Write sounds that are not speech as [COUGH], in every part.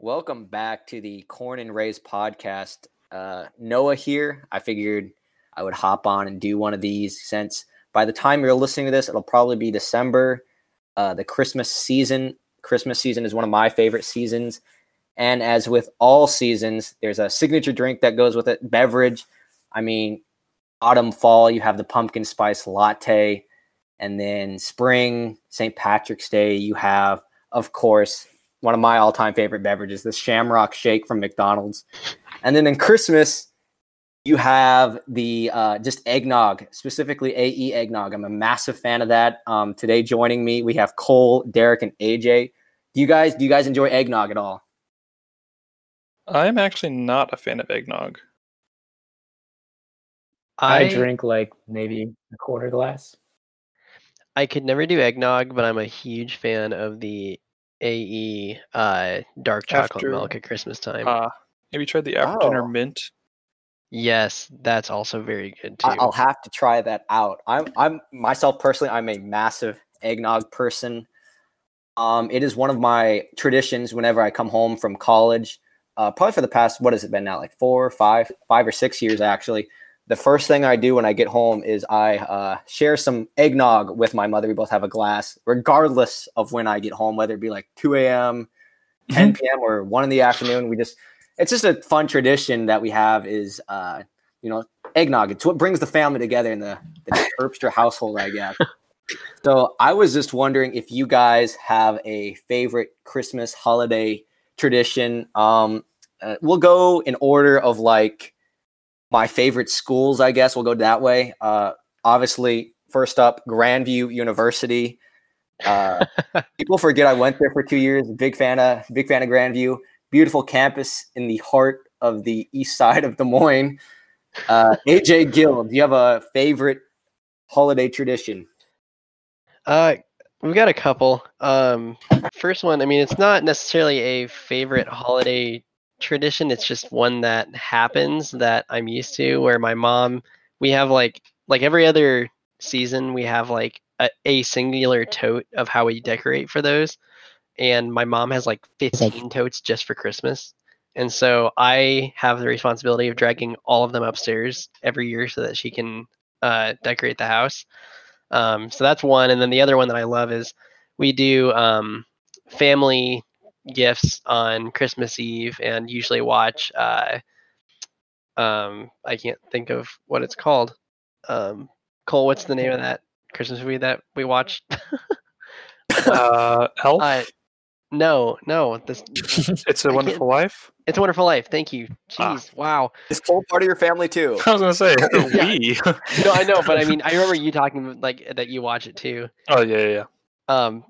Welcome back to the Corn and Rays podcast. Uh, Noah here. I figured I would hop on and do one of these since by the time you're listening to this, it'll probably be December. Uh, the Christmas season. Christmas season is one of my favorite seasons. And as with all seasons, there's a signature drink that goes with it, beverage. I mean, autumn, fall, you have the pumpkin spice latte. And then spring, St. Patrick's Day, you have, of course, one of my all-time favorite beverages, the Shamrock Shake from McDonald's. And then in Christmas, you have the uh, just eggnog, specifically AE eggnog. I'm a massive fan of that. Um, today, joining me, we have Cole, Derek, and AJ. Do you guys do you guys enjoy eggnog at all? I'm actually not a fan of eggnog. I, I drink like maybe a quarter glass. I could never do eggnog, but I'm a huge fan of the AE uh, dark chocolate after, milk at Christmas time. Uh, have you tried the after dinner oh. mint? Yes, that's also very good too. I'll have to try that out. I'm I'm myself personally, I'm a massive eggnog person. Um, it is one of my traditions whenever I come home from college. Uh, probably for the past what has it been now, like four, five, five or six years actually the first thing I do when I get home is I uh, share some eggnog with my mother. We both have a glass, regardless of when I get home, whether it be like 2 a.m., 10 p.m., mm-hmm. or 1 in the afternoon. We just, it's just a fun tradition that we have is, uh, you know, eggnog. It's what brings the family together in the, the Herbster household, I guess. [LAUGHS] So I was just wondering if you guys have a favorite Christmas holiday tradition. Um, uh, we'll go in order of like, my favorite schools, I guess we'll go that way. Uh, obviously, first up, Grandview University. Uh, [LAUGHS] people forget I went there for two years. Big fan of big fan of Grandview. Beautiful campus in the heart of the east side of Des Moines. Uh, AJ Gill, do you have a favorite holiday tradition? Uh, we've got a couple. Um, first one, I mean, it's not necessarily a favorite holiday tradition. It's just one that happens that I'm used to. Where my mom, we have like like every other season, we have like a, a singular tote of how we decorate for those. And my mom has like 15 totes just for Christmas. And so I have the responsibility of dragging all of them upstairs every year so that she can uh, decorate the house. Um, so that's one. And then the other one that I love is we do um, family gifts on Christmas Eve and usually watch. Uh, um, I can't think of what it's called. Um, Cole, what's the name of that Christmas movie that we watched? [LAUGHS] uh, Elf. Uh, no, no. This. [LAUGHS] it's a Wonderful Life. It's a Wonderful Life. Thank you. Ah. Jeez, ah. wow. It's Cole part of your family too. [LAUGHS] I was gonna say we. no, I know, but I mean, I remember you talking like that. You watch it too. Oh yeah, yeah. Um,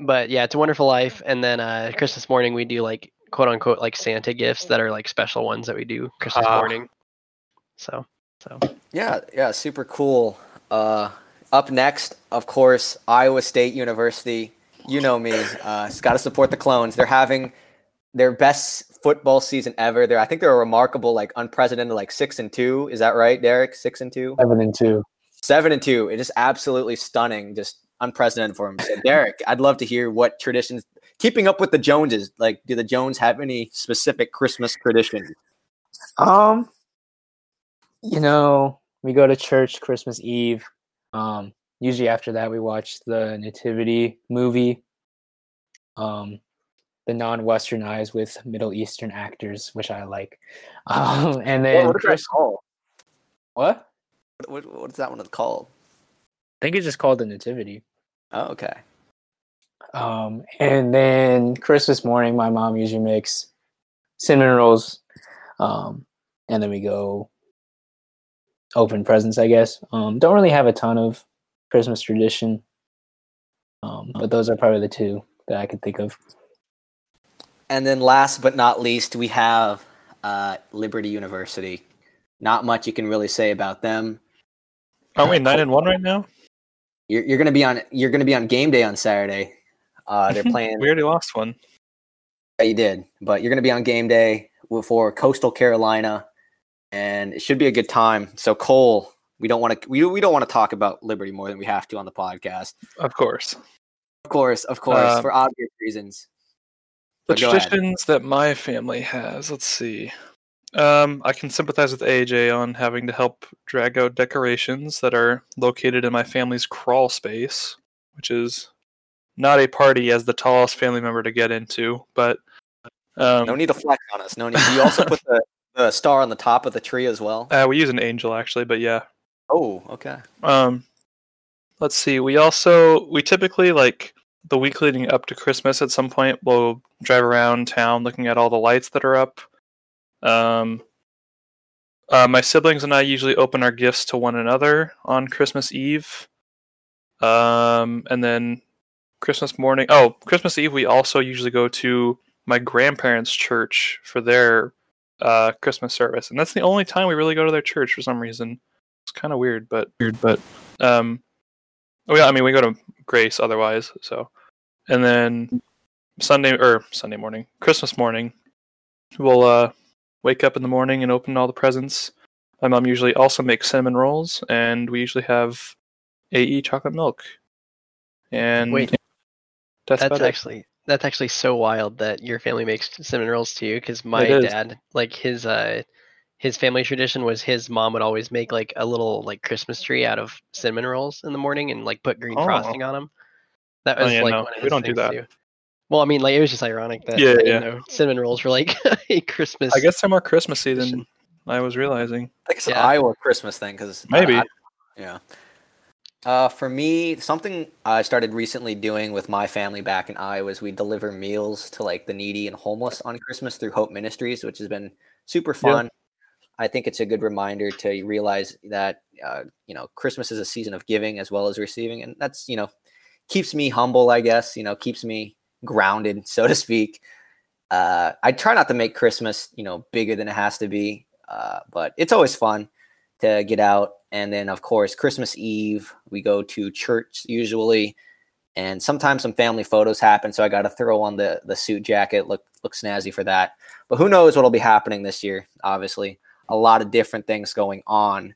but yeah, it's a wonderful life. And then uh, Christmas morning we do like quote unquote like Santa gifts that are like special ones that we do Christmas uh, morning. So so yeah, yeah, super cool. Uh, up next, of course, Iowa State University. You know me. Uh, it's got to support the clones. They're having their best football season ever. They're, I think they're a remarkable, like unprecedented, like six and two. Is that right, Derek? Six and two. Seven and two. Seven and two. It is absolutely stunning. Just unprecedented for him. So, Derek, [LAUGHS] I'd love to hear what traditions, keeping up with the Joneses, like, do the Jones have any specific Christmas traditions? Um, you know, we go to church Christmas Eve. Um, usually after that, we watch the Nativity movie. Um, the non-westernized with Middle Eastern actors, which I like. [LAUGHS] Um, and then what, what, what? What, what's that one called? I think it's just called the Nativity. Oh, okay. Um, and then Christmas morning, my mom usually makes cinnamon rolls. Um, and then we go open presents, I guess. Um, don't really have a ton of Christmas tradition. Um, but those are probably the two that I could think of. And then last but not least, we have uh, Liberty University. Not much you can really say about them. Are we nine and one right now? You're, you're gonna be on you're gonna be on game day on Saturday. Uh, they're [LAUGHS] playing. we already lost one. Yeah, you did, but you're gonna be on game day for Coastal Carolina, and it should be a good time. So Cole, we don't want to we, we don't want to talk about Liberty more than we have to on the podcast. Of course, of course, of course, uh, for obvious reasons. The go ahead. traditions that my family has, let's see. Um, I can sympathize with AJ on having to help drag out decorations that are located in my family's crawl space, which is not a party as the tallest family member to get into, but um, No need to flex on us. No need. You also put the, [LAUGHS] the star on the top of the tree as well? uh, we use an angel actually, but yeah. Oh, okay. Um, let's see. We also we typically like the week leading up to Christmas. At some point, we'll drive around town looking at all the lights that are up. Um, uh, my siblings and I usually open our gifts to one another on Christmas Eve. Um, and then Christmas morning. Oh, Christmas Eve. We also usually go to my grandparents' church for their uh, Christmas service, and that's the only time we really go to their church for some reason. It's kind of weird, but weird, but um, oh yeah, I mean we go to Grace otherwise. So, and then Sunday or Sunday morning, Christmas morning, we'll uh wake up in the morning and open all the presents. My mom usually also makes cinnamon rolls, and we usually have AE chocolate milk. And Wait, that's, That's about it. actually that's actually so wild that your family makes cinnamon rolls too. Because my dad, like his uh, his family tradition was his mom would always make like a little like Christmas tree out of cinnamon rolls in the morning and like put green Oh. frosting on them. That Oh, was yeah, like no, one of we don't do that. Well, I mean, like it was just ironic that Yeah, I didn't yeah. know cinnamon rolls were like [LAUGHS] a Christmas. I guess they're more Christmassy than. I was realizing. I think it's an Yeah. Iowa Christmas thing because Maybe. yeah. Uh, for me, something I started recently doing with my family back in Iowa is we deliver meals to like the needy and homeless on Christmas through Hope Ministries, which has been super Yeah. fun. I think it's a good reminder to realize that uh, you know Christmas is a season of giving as well as receiving, and that's you know keeps me humble, I guess. You know, keeps me grounded, [LAUGHS] so to speak. Uh, I try not to make Christmas you know bigger than it has to be, uh, but it's always fun to get out. And then, of course, Christmas Eve, we go to church usually. And sometimes some family photos happen. So I got to throw on the, the suit jacket, look, look snazzy for that. But who knows what'll be happening this year? Obviously, a lot of different things going on.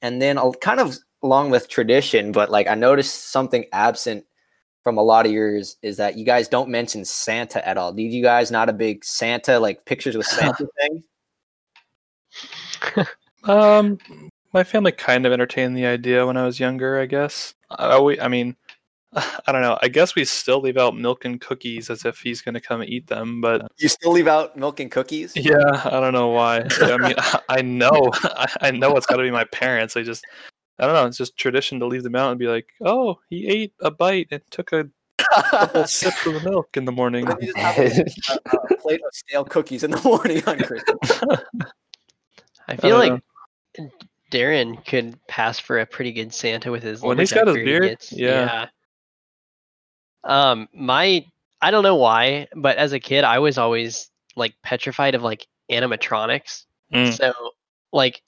And then, I'll kind of along with tradition, but like I noticed something absent from a lot of yours is that you guys don't mention Santa at all. Did you guys not a big Santa, like pictures with [LAUGHS] Santa thing? Um, my family kind of entertained the idea when I was younger. I guess. I, we, I mean, [SIGHS] I don't know. I guess we still leave out milk and cookies as if he's going to come eat them. But You still leave out milk and cookies? yeah, I don't know why. I mean, [LAUGHS] I know, [LAUGHS] I, I know it's got to be my parents. I just, I don't know. It's just tradition to leave them out and be like, oh, he ate a bite and took a couple [LAUGHS] sips of the milk in the morning. Then you just have a, a [LAUGHS] plate of stale cookies in the morning on Christmas. [LAUGHS] I feel don't like Darren could pass for a pretty good Santa with his When he's got his beard, gets. yeah. yeah. Um, my I don't know why, but as a kid, I was always like petrified of like animatronics. Mm. So like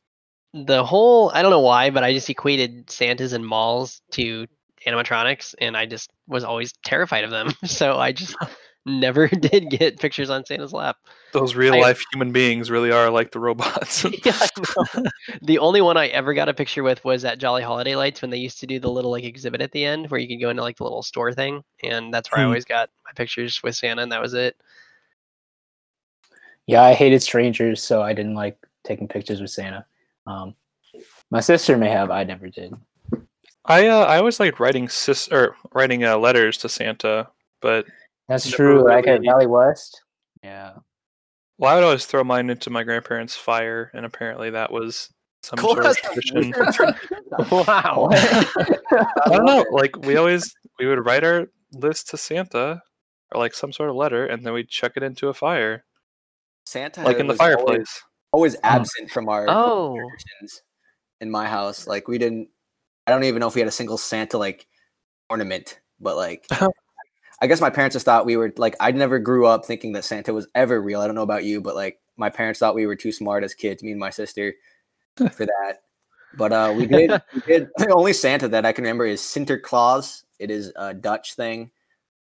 the whole I don't know why, but I just equated Santas and malls to animatronics, and I just was always terrified of them. [LAUGHS] So I just [LAUGHS] never [LAUGHS] did get pictures on Santa's lap. Those real I- life human beings really are like the robots. yeah, I know. the only one I ever got a picture with was at Jolly Holiday Lights when they used to do the little like exhibit at the end where you could go into like the little store thing, and that's where I Hmm. always got my pictures with Santa, and that was it. yeah, I hated strangers, so I didn't like taking pictures with Santa. Um, my sister may have, I never did. I uh, I always liked writing sis or writing uh, letters to Santa, but That's Never true. Like at Valley West. Yeah. well, I would always throw mine into my grandparents' fire, and apparently that was some Cole sort of tradition. [LAUGHS] wow. I don't know. Like we always we would write our list to Santa or like some sort of letter, and then we'd chuck it into a fire, Santa like in the was always- fireplace. Always, absent from our Oh, traditions in my house. Like we didn't. I don't even know if we had a single Santa like ornament, but like. [LAUGHS] I guess my parents just thought we were like I never grew up thinking that Santa was ever real. I don't know about you, but like my parents thought we were too smart as kids, me and my sister, [LAUGHS] for that. But uh, we did. we [LAUGHS] did. The only Santa that I can remember is Sinterklaas. It is a Dutch thing.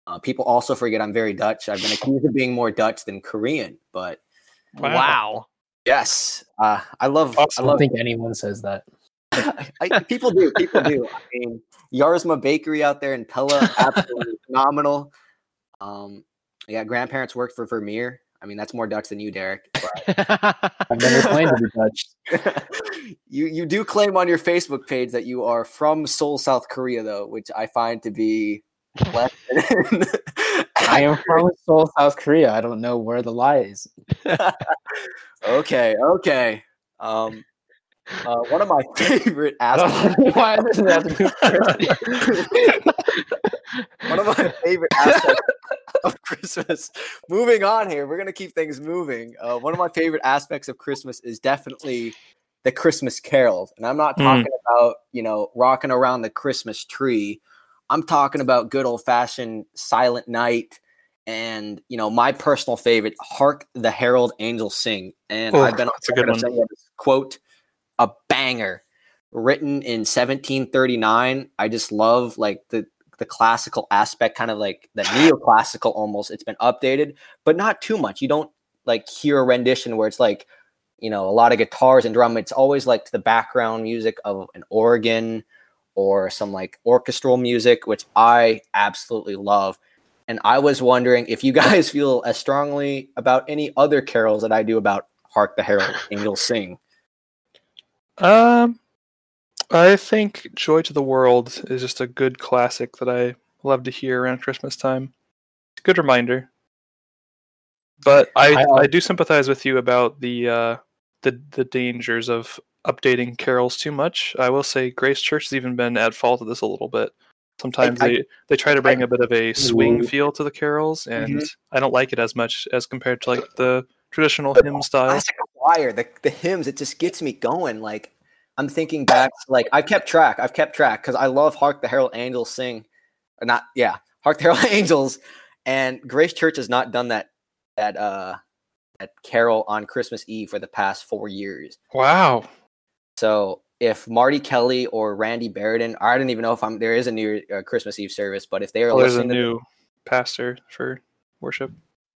Uh, people also forget I'm very Dutch. I've been accused of being more Dutch than Korean, but wow. Yes, uh, I love. I I don't love. think anyone says that. [LAUGHS] I, people do. People do. I mean, Jaarsma Bakery out there in Pella, absolutely [LAUGHS] phenomenal. Um, Yeah, grandparents worked for Vermeer. I mean, that's more Dutch than you, Derek. [LAUGHS] I've never claimed to be Dutch. You you do claim on your Facebook page that you are from Seoul, South Korea, though, which I find to be [LAUGHS] I am from Seoul, South Korea. I don't know where the lie is. [LAUGHS] okay, okay. Um, uh, one of my [LAUGHS] favorite aspects. why does it have to with one of my favorite aspects of Christmas. Moving on here, we're gonna keep things moving. Uh, one of my favorite aspects of Christmas is definitely the Christmas carols, and I'm not Mm. talking about you know rocking around the Christmas tree. I'm talking about good old fashioned Silent Night, and you know my personal favorite, "Hark the Herald Angels Sing." And Oh, I've been on a good one. this quote a banger written in 1739 i just love like the the classical aspect kind of like the neoclassical almost. It's been updated but not too much. You don't like hear a rendition where it's like you know a lot of guitars and drum. It's always like to the background music of an organ or some like orchestral music which i absolutely love and i was wondering if you [LAUGHS] guys feel as strongly about any other carols that i do about hark the herald angels sing Um, I think "Joy to the World" is just a good classic that I love to hear around Christmas time. It's a good reminder. But I, I, uh, I do sympathize with you about the uh, the the dangers of updating carols too much. I will say Grace Church has even been at fault of this a little bit. Sometimes I- they, they try to bring a bit of a swing feel to the carols, and Mhm. I don't like it as much as compared to like the traditional But hymn style. classic choir, the, the hymns, it just gets me going. Like I'm thinking back, like I've kept track. I've kept track because I love "Hark the Herald Angels Sing," or not? Yeah, "Hark the Herald [LAUGHS] Angels," and Grace Church has not done that that uh that carol on Christmas Eve for the past four years. Wow. So if Marty Kelly or Randy Barrett, I don't even know if I'm there is a new uh, Christmas Eve service, but if they are Well, there's a to new pastor for worship.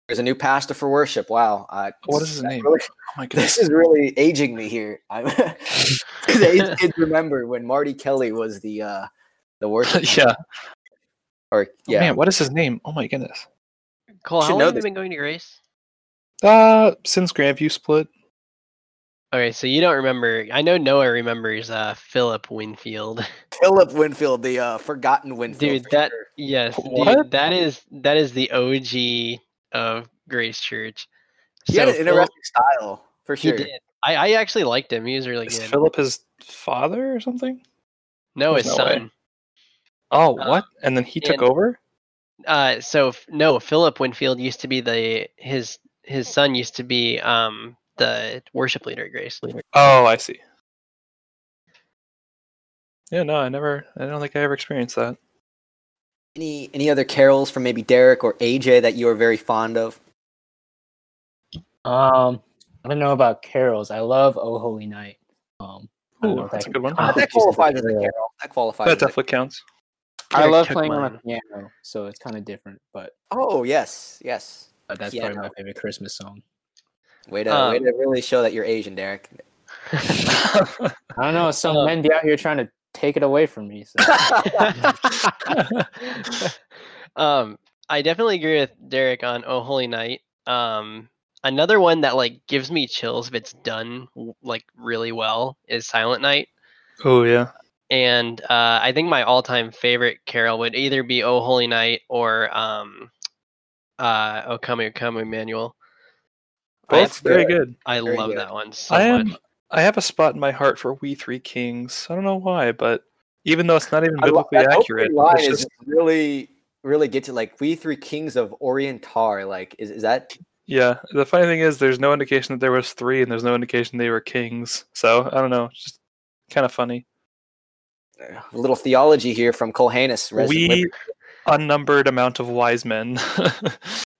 there's a new pastor for worship. Wow, uh, What is his name? really- Oh my goodness. this is really aging me here. [LAUGHS] I'm [LAUGHS] the age remember when Marty Kelly was the uh the worst [LAUGHS] yeah. or Oh, yeah. man, what is his name? Oh my goodness. Cole, should how long have you been going to Grace? Uh, since Grandview split. Okay, so you don't remember. I know Noah remembers uh, Philip Winfield. [LAUGHS] Philip Winfield, the uh forgotten Winfield. Dude, that sure. yes, What? dude, that is that is the OG of Grace Church. he had an Phil- interesting style for He sure. did. I, I actually liked him. He was really Is good. Philip his father or something? no, There's his no way. son. Oh, Uh, what? And then he took over? Uh, so no, Philip Winfield used to be the his his son used to be um the worship leader at Grace. Oh, I see. Yeah, no, I never. I don't think I ever experienced that. Any any other carols from maybe Derek or AJ that you are very fond of? Um, I don't know about carols. I love "Oh Holy Night." Um, I Ooh, know if that's a good one. count that qualifies as a carol. carol. That qualifies. That definitely counts. I love took playing on a piano, so it's kind of different. But Oh yes, yes. but that's Piano. probably my favorite Christmas song. Way to way Um, to really show that you're Asian, Derek. [LAUGHS] I don't know. Some Uh, men be out here trying to take it away from me. So. [LAUGHS] um, I definitely agree with Derek on Oh Holy Night. Um, another one that like gives me chills if it's done like really well is Silent Night. oh yeah. And uh, I think my all-time favorite carol would either be "Oh Holy Night" or um, uh, "O Come, O Come, Emmanuel." Both That's very good. good. I Very love good. that one so I am. much. I have a spot in my heart for We Three Kings. I don't know why, but even though it's not even I lo- biblically accurate, opening line it's is just really really get to like we three kings of Orientar. Like is is that yeah. The funny thing is, there's no indication that there was three, and there's no indication they were kings. So I don't know. Just kind of funny. a little theology here from Colhanus? Res- we unnumbered amount of wise men. [LAUGHS]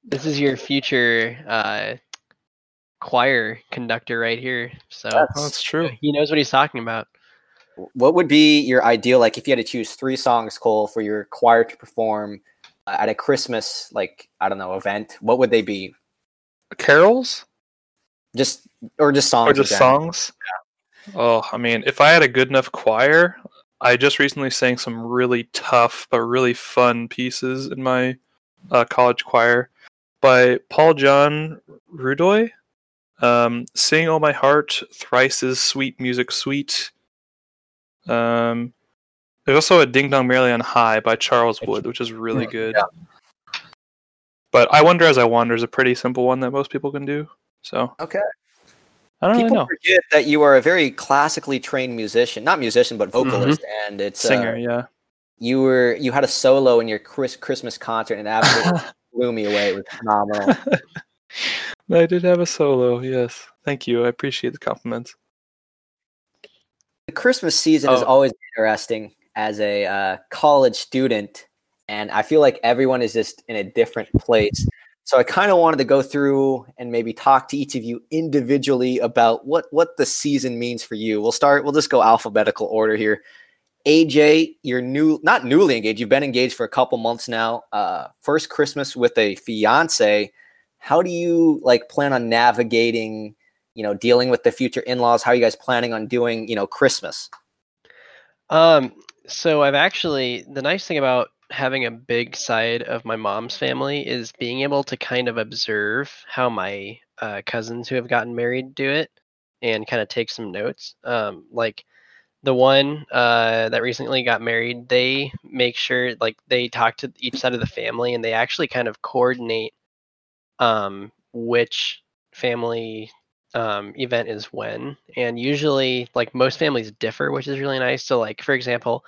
This is your future uh, choir conductor right here. So Oh, that's true. he knows what he's talking about. What would be your ideal like if you had to choose three songs, Cole, for your choir to perform uh, at a Christmas like I don't know event? What would they be? Carols Just or just songs? or just general? songs? Oh, I mean, if I had a good enough choir, I just recently sang some really tough but really fun pieces in my uh, college choir. by Paul John Rudoi. Um, Sing All My Heart, Thrice is Sweet Music Sweet. Um, there's also a Ding Dong Merrily on High by Charles Wood, which is really good. But I Wonder As I Wander is a pretty simple one that most people can do. So Okay. I don't really People know. forget that you are a very classically trained musician, not musician, but vocalist, and it's uh, Singer, yeah. you were you had a solo in your Chris, Christmas concert and it absolutely [LAUGHS] blew me away. It was phenomenal. [LAUGHS] I did have a solo, yes. Thank you. I appreciate the compliments. the Christmas season is Oh. always interesting as a uh, college student, and I feel like everyone is just in a different place. So I kind of wanted to go through and maybe talk to each of you individually about what what the season means for you. We'll start. We'll just go alphabetical order here. AJ, you're new, not newly engaged. You've been engaged for a couple months now. Uh, first Christmas with a fiance. How do you like plan on navigating? You know, dealing with the future in-laws. How are you guys planning on doing? You know, Christmas. Um, so I've actually the nice thing about having a big side of my mom's family is being able to kind of observe how my uh, cousins who have gotten married do it and kind of take some notes. Um, like the one uh, that recently got married, they make sure like they talk to each side of the family and they actually kind of coordinate um, which family um, event is when. And usually, like most families differ, which is really nice. So, like for example,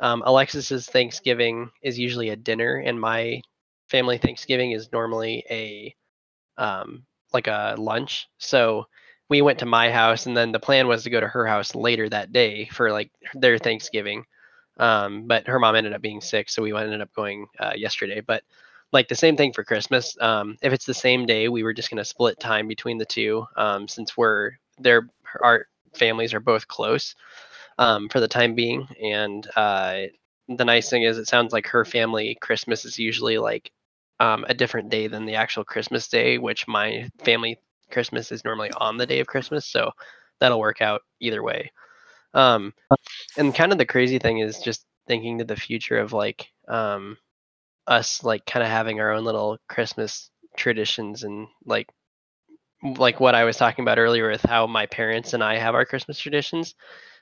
um, Alexis's Thanksgiving is usually a dinner, and my family Thanksgiving is normally a um, like a lunch. So we went to my house, and then the plan was to go to her house later that day for like their Thanksgiving. Um, but her mom ended up being sick, so we ended up going uh, yesterday. But like the same thing for Christmas. Um, if it's the same day, we were just gonna split time between the two, um, since we're they're our families are both close um, for the time being. And uh, the nice thing is, it sounds like her family Christmas is usually like um, a different day than the actual Christmas day, which my family Christmas is normally on the day of Christmas. So that'll work out either way. Um, and kind of the crazy thing is just thinking to the future of like um, us like kind of having our own little Christmas traditions and like like what I was talking about earlier with how my parents and I have our Christmas traditions.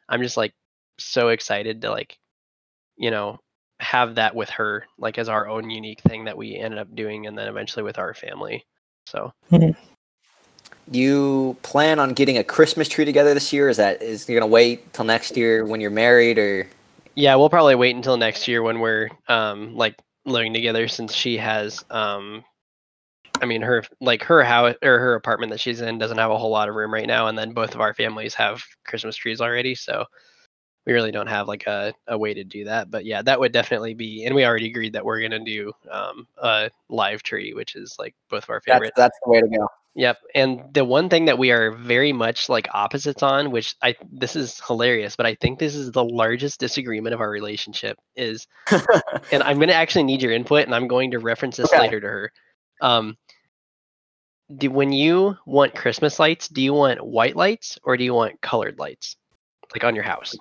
I'm just like so excited to like you know have that with her like as our own unique thing that we ended up doing and then eventually with our family. So you plan on getting a Christmas tree together this year? Is that is you're gonna wait till next year when you're married, or yeah, we'll probably wait until next year when we're um like living together since she has um I mean her like her house or her apartment that she's in doesn't have a whole lot of room right now and then both of our families have Christmas trees already so we really don't have like a, a way to do that but yeah that would definitely be and we already agreed that we're gonna do um a live tree which is like both of our that's favorites that's the way to go. Yep. And the one thing that we are very much like opposites on, which I this is hilarious, but I think this is the largest disagreement of our relationship is [LAUGHS] and I'm gonna actually need your input and I'm going to reference this Okay. later to her. Um do when you want Christmas lights, do you want white lights or do you want colored lights? Like on your house.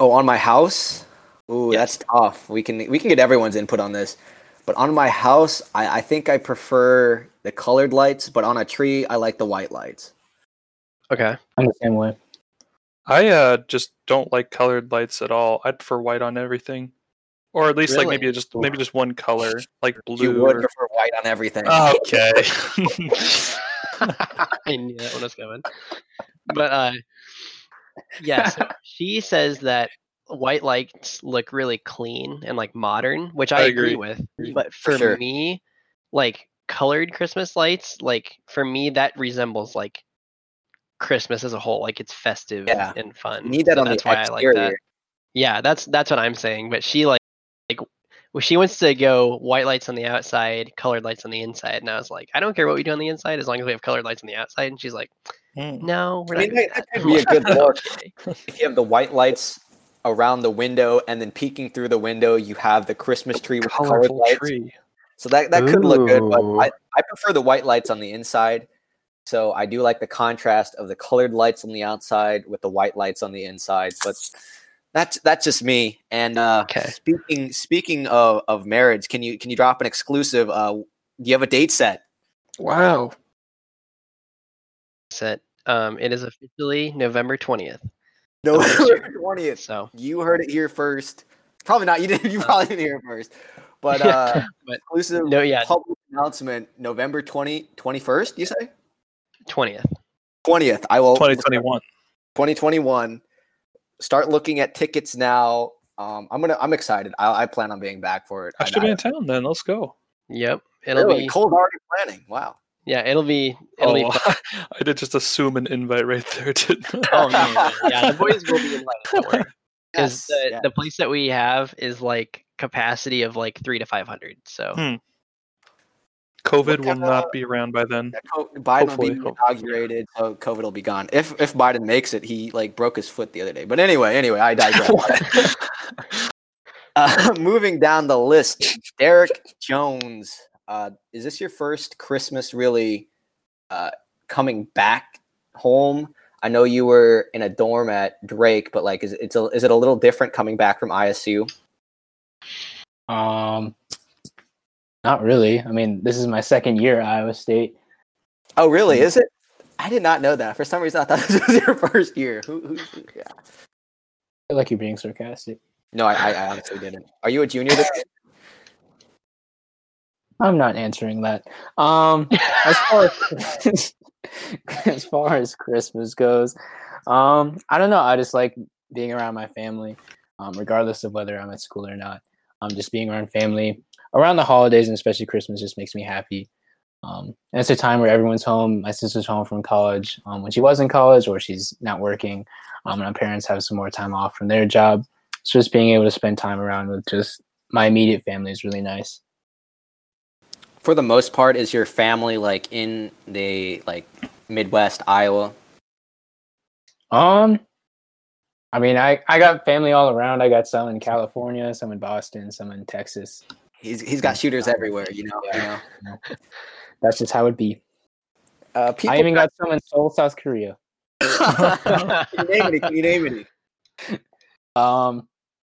oh, on my house. Ooh, Yes. that's tough. We can we can get everyone's input on this, but on my house, I, I think I prefer the colored lights. But on a tree, I like the white lights. Okay. I'm the same way. I uh just don't like colored lights at all. I'd prefer white on everything. Or at least like maybe just maybe just one color, like blue. You would or- prefer white on everything. Okay. [LAUGHS] [LAUGHS] I knew that one was coming. But uh yeah, so [LAUGHS] she says that white lights look really clean and like modern, which I, I agree. agree. with. But for sure. me, like colored Christmas lights, like for me that resembles like Christmas as a whole. Like it's festive Yeah. and fun. you need that So on the that's why I like that. Yeah, that's that's what I'm saying. But she like like well, she wants to go white lights on the outside, colored lights on the inside, and I was like, I don't care what we do on the inside as long as we have colored lights on the outside. And she's like. No, we're I not. mean, doing that- that that. could be a good [LAUGHS] look. Okay. if you have the white lights around the window and then peeking through the window, you have the Christmas tree with the colored lights. tree. So that that could look good, but I, I prefer the white lights on the inside. So I do like the contrast of the colored lights on the outside with the white lights on the inside. But that's that's just me. And uh, Okay. speaking speaking of, of marriage, can you can you drop an exclusive? Uh, do you have a date set Wow. Set. Um, it is officially November twentieth. November [LAUGHS] twentieth. So You heard it here first. Probably not. You didn't. You Uh, probably didn't hear it first. But uh, [LAUGHS] but exclusive no, yeah, public announcement November 20, 21st, you say? twentieth. 20th. I will 2021. 2021. Start looking at tickets now. Um, I'm gonna I'm excited. I, I plan on being back for it. I I- should be in town then. Let's go. Yep, it'll really? be. cold already planning. Wow. Yeah, it'll be. It'll. Oh, fun. [LAUGHS] I did just assume an invite right there, didn't I? Oh no, no, yeah, the boys will be invited. Don't. [LAUGHS] Yes, Because the, yeah. the place that we have is like capacity of like three to five hundred. So Hmm. COVID will kind not be around by then. Yeah, Co- Biden Hopefully, will be inaugurated, so COVID will be gone. If if Biden makes it, he like broke his foot the other day. But anyway, anyway, I digress. [LAUGHS] uh, moving down the list, Derek Jones. Uh, is this your first Christmas really uh, coming back home? I know you were in a dorm at Drake, but like, is it, it's a, is it a little different coming back from ISU? Um, not really. I mean, this is my second year at Iowa State. Oh, really? Is it? I did not know that. For some reason, I thought [LAUGHS] this was your first year. Who, who, yeah. I feel like you're being sarcastic. No, I, I I honestly didn't. Are you a junior this year? I'm not answering that. Um, as far as [LAUGHS] [LAUGHS] as far as Christmas goes, um, I don't know. I just like being around my family, um, regardless of whether I'm at school or not. Um, just being around family around the holidays and especially Christmas just makes me happy. Um, and it's a time where everyone's home. My sister's home from college um, when she was in college, or she's not working. Um, and my parents have some more time off from their job. So just being able to spend time around with just my immediate family is really nice. For the most part, is your family like in the like Midwest Iowa? Um, I mean, I I got family all around. I got some in California, some in Boston, some in Texas. He's he's got shooters everywhere. You know. You know. [LAUGHS] That's just how it be. Uh, people I even got some in Seoul, South Korea. [LAUGHS] You name any? Can you name any? [LAUGHS] Um,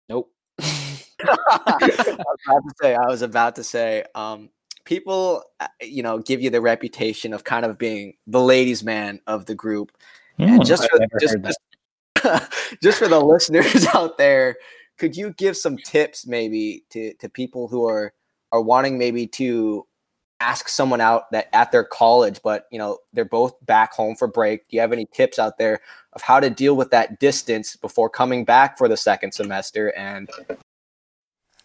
nope. I was about to say. I was about to say. Um, people, uh, you know, give you the reputation of kind of being the ladies' man of the group. And just I've for just, just, [LAUGHS] just for the listeners [LAUGHS] out there, could you give some tips maybe to to people who are are wanting maybe to ask someone out that at their college, but you know they're both back home for break. Do you have any tips out there of how to deal with that distance before coming back for the second semester? And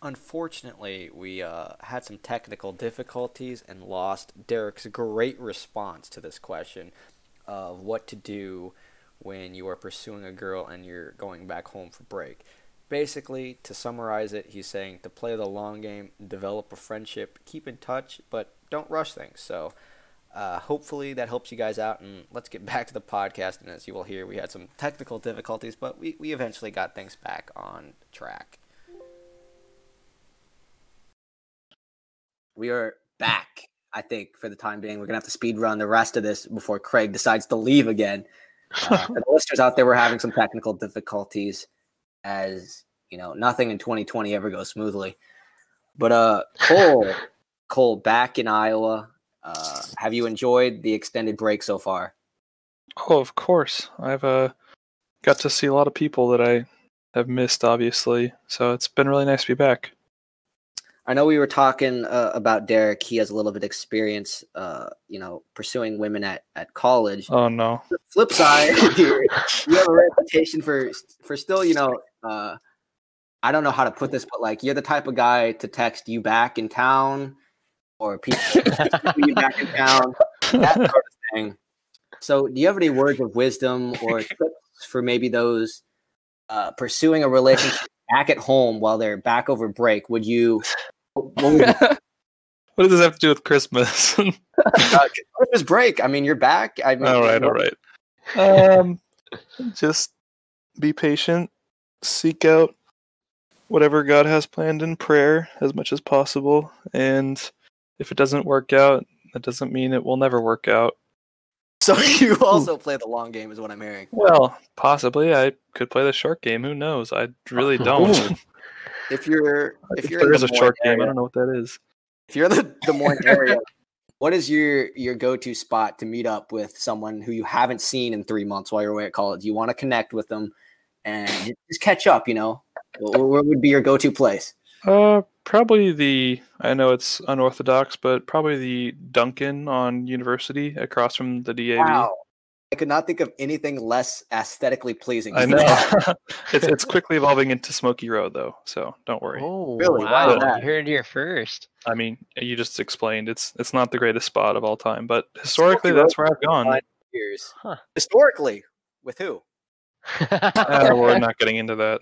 unfortunately, we uh, had some technical difficulties and lost Derek's great response to this question of what to do when you are pursuing a girl and you're going back home for break. Basically, to summarize it, he's saying to play the long game, develop a friendship, keep in touch, but don't rush things. So, uh, hopefully that helps you guys out. And let's get [LAUGHS] back to the podcast. And as you will hear, we had some technical difficulties, but we, we eventually got things back on track. We are back, I think, for the time being. We're going to have to speed run the rest of this before Craig decides to leave again. Uh, [LAUGHS] the listeners out there, we're having some technical difficulties as, you know, nothing in 2020 ever goes smoothly. But uh, Cole, [LAUGHS] Cole, back in Iowa, uh, have you enjoyed the extended break so far? Oh, of course. I've uh, got to see a lot of people that I have missed, obviously. So it's been really nice to be back. I know we were talking uh, about Derek. He has a little bit of experience, uh, you know, pursuing women at, at college. Oh no. The flip side, [LAUGHS] you have a reputation for for still, you know, uh, I don't know how to put this, but like you're the type of guy to text you back in town, or people [LAUGHS] you back in town, that sort of thing. So, do you have any words of wisdom or [LAUGHS] tips for maybe those uh, pursuing a relationship back at home while they're back over break? Would you? What would you what does this have to do with Christmas? [LAUGHS] uh, Christmas break. I mean, you're back. I mean, all right, all right. Um, just be patient. Seek out whatever God has planned in prayer as much as possible. And if it doesn't work out, that doesn't mean it will never work out. So [LAUGHS] you also play the long game, is what I'm hearing. Well, possibly I could play the short game. Who knows? I really [LAUGHS] don't. If you're if you're there is the a short Moines game, I don't know what that is. if you're in the Des Moines [LAUGHS] area, what is your your go-to spot to meet up with someone who you haven't seen in three months while you're away at college? You want to connect with them and just catch up. You know, where, where would be your go-to place? Uh, probably the. I know it's unorthodox, but probably the Dunkin on University across from the DAV. Wow. I could not think of anything less aesthetically pleasing. I [LAUGHS] know. [LAUGHS] it's it's quickly evolving into Smokey Row though, so don't worry. Oh, Really? Why wow! You heard it here first. I mean, you just explained it's it's not the greatest spot of all time, but historically Smokey that's where I've gone. Years. Huh. Historically, with who? Uh, we're not getting into that.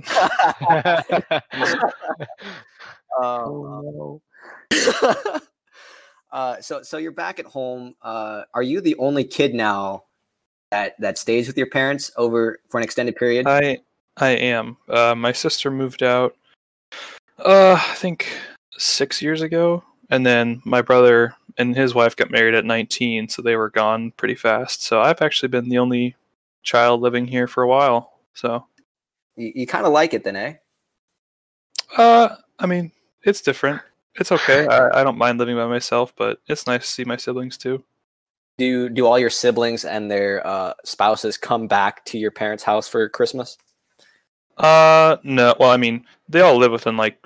[LAUGHS] Um, uh, so so you're back at home. Uh, are you the only kid now that that stays with your parents over for an extended period? I I am. Uh, my sister moved out. Uh, I think six years ago, and then my brother and his wife got married at 19, so they were gone pretty fast. So I've actually been the only child living here for a while. So, you you kind of like it then, eh? uh, I mean, it's different. It's okay. I, I don't mind living by myself, but it's nice to see my siblings too. Do do all your siblings and their uh, spouses come back to your parents' house for Christmas? Uh, no. Well, I mean, they all live within like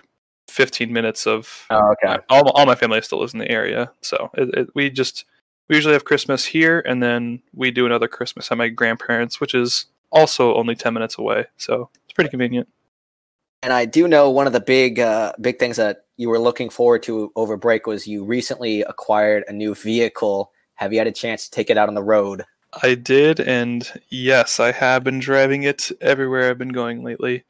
15 minutes of Oh, okay. all, all my family still lives in the area so it, it, we just we usually have christmas here and then we do another christmas at my grandparents which is also only 10 minutes away so it's pretty convenient And I do know one of the big uh, big things that you were looking forward to over break was you recently acquired a new vehicle. Have you had a chance to take it out on the road? i did and yes i have been driving it everywhere i've been going lately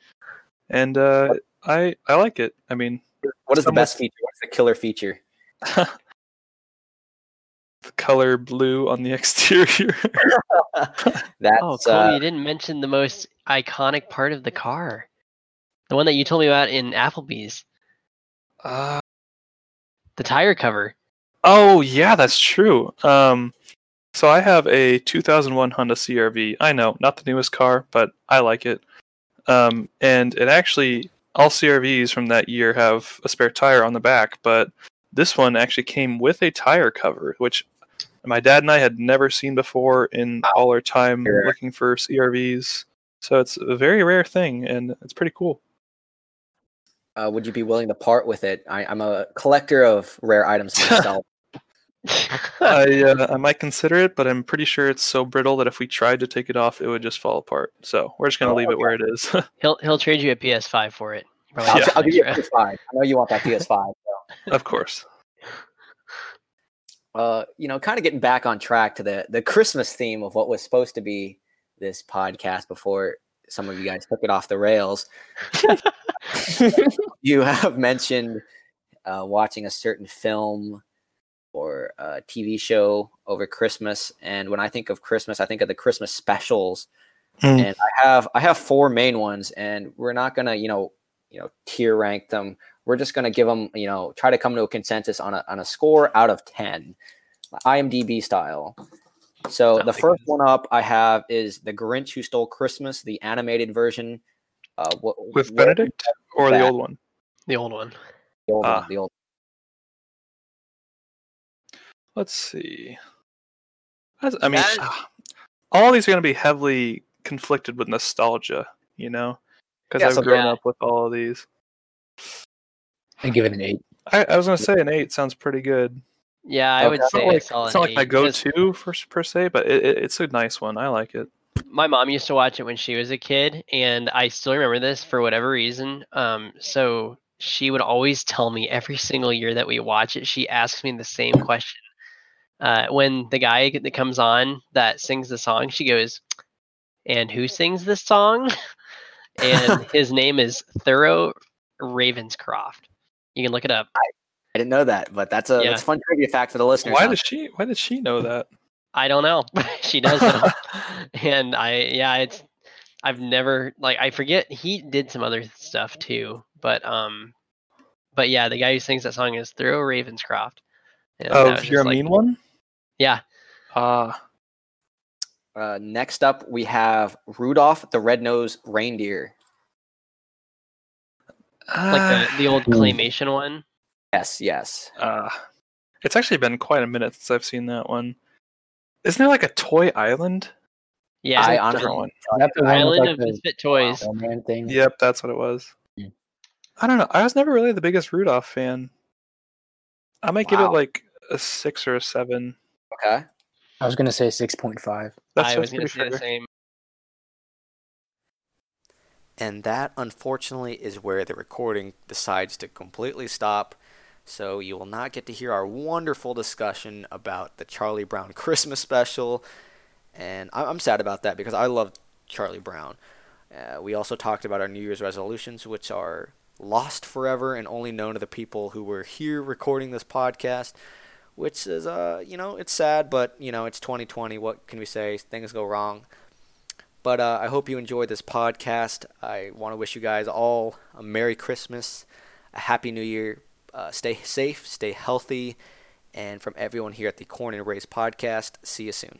and uh i i like it i mean What is the best feature? What's the killer feature? [LAUGHS] the color blue on the [LAUGHS] exterior [LAUGHS] That's oh, Cole, uh, you didn't mention the most iconic part of the car. The one that you told me about in Applebee's. uh, The tire cover. Oh yeah, that's true. Um, so I have a 2001 Honda CRV. I know, not the newest car, but I like it. Um, and it actually all CRVs from that year have a spare tire on the back, but this one actually came with a tire cover, which my dad and I had never seen before in all our time looking for CRVs. So it's a very rare thing, and it's pretty cool. uh, would you be willing to part with it? I, I'm a collector of rare items [LAUGHS] myself. [LAUGHS] I uh, I might consider it, but I'm pretty sure it's so brittle that if we tried to take it off, it would just fall apart. So we're just gonna Oh, leave it where it is. [LAUGHS] he'll he'll trade you a PS5 for it. I'll, Yeah. t- I'll give you a. PS5. I know you want that PS5. of course. [LAUGHS] uh, you know, kind of getting back on track to the the Christmas theme of what was supposed to be this podcast before some of you guys took it off the rails. you have mentioned uh, watching a certain film or a TV show over Christmas, and when I think of Christmas, I think of the Christmas specials. Mm. And I have I have four main ones, and we're not gonna you know you know tier rank them. We're just gonna give them you know try to come to a consensus on a on a score out of ten, IMDb style. So Sounds the first one up I have is the Grinch Who Stole Christmas, the animated version. Uh, what, With where- Benedict or the old one? The old one. The old, Ah. one, the old. Let's see. That's, I mean, That- ah, all these are gonna be heavily conflicted with nostalgia, you know, because Yeah, I've so- grown Yeah. up with all of these. I give it an eight. I, I was gonna say an eight sounds pretty good. Yeah, I would Okay. It's say like, it's not like my go-to for, per se, but it, it, it's a nice one. I like it. my mom used to watch it when she was a kid and i still remember this for whatever reason um so she would always tell me every single year that we watch it she asks me the same question uh when the guy that comes on that sings the song she goes and who sings this song [LAUGHS] and [LAUGHS] his name is Thurl Ravenscroft you can look it up I didn't know that, but that's a Yeah. that's a fun trivia fact for the listeners. Why out does she? Why did she know that? i don't know [LAUGHS] she does know and I yeah, it's I've never like I forget he did some other stuff too, but um, but yeah, the guy who sings that song is Thurl Ravenscroft. And Oh, if you're a like- mean one. Yeah, Ah, Uh, next up, we have Rudolph the Red-Nosed Reindeer. like the the old Ooh. claymation one. Yes, yes. Uh, It's actually been quite a minute since I've seen that one. Isn't there like a toy island? Yeah, I Different honestly one. That's the with, Island like, of Misfit Toys. thing. Yep, that's what it was. I don't know. I was never really the biggest Rudolph fan. I might give it like a six or a seven. Okay. I was gonna say six point five. That's, I that's was going pretty to say the same. And that, unfortunately, is where the recording decides to completely stop. So you will not get to hear our wonderful discussion about the Charlie Brown [LAUGHS] Christmas special. And I- I'm sad about that because I love Charlie Brown. Uh, we also talked about our New Year's resolutions, which are lost forever and only known to the people who were here recording this podcast. Which is, uh, you know, it's sad, but you know, it's 2020. What can we say? Things go wrong. But uh, I hope you enjoyed this podcast. I want to wish you guys all a Merry Christmas, a Happy New Year. Uh, stay safe, stay healthy, and from everyone here at the Corn and Race podcast, see you soon.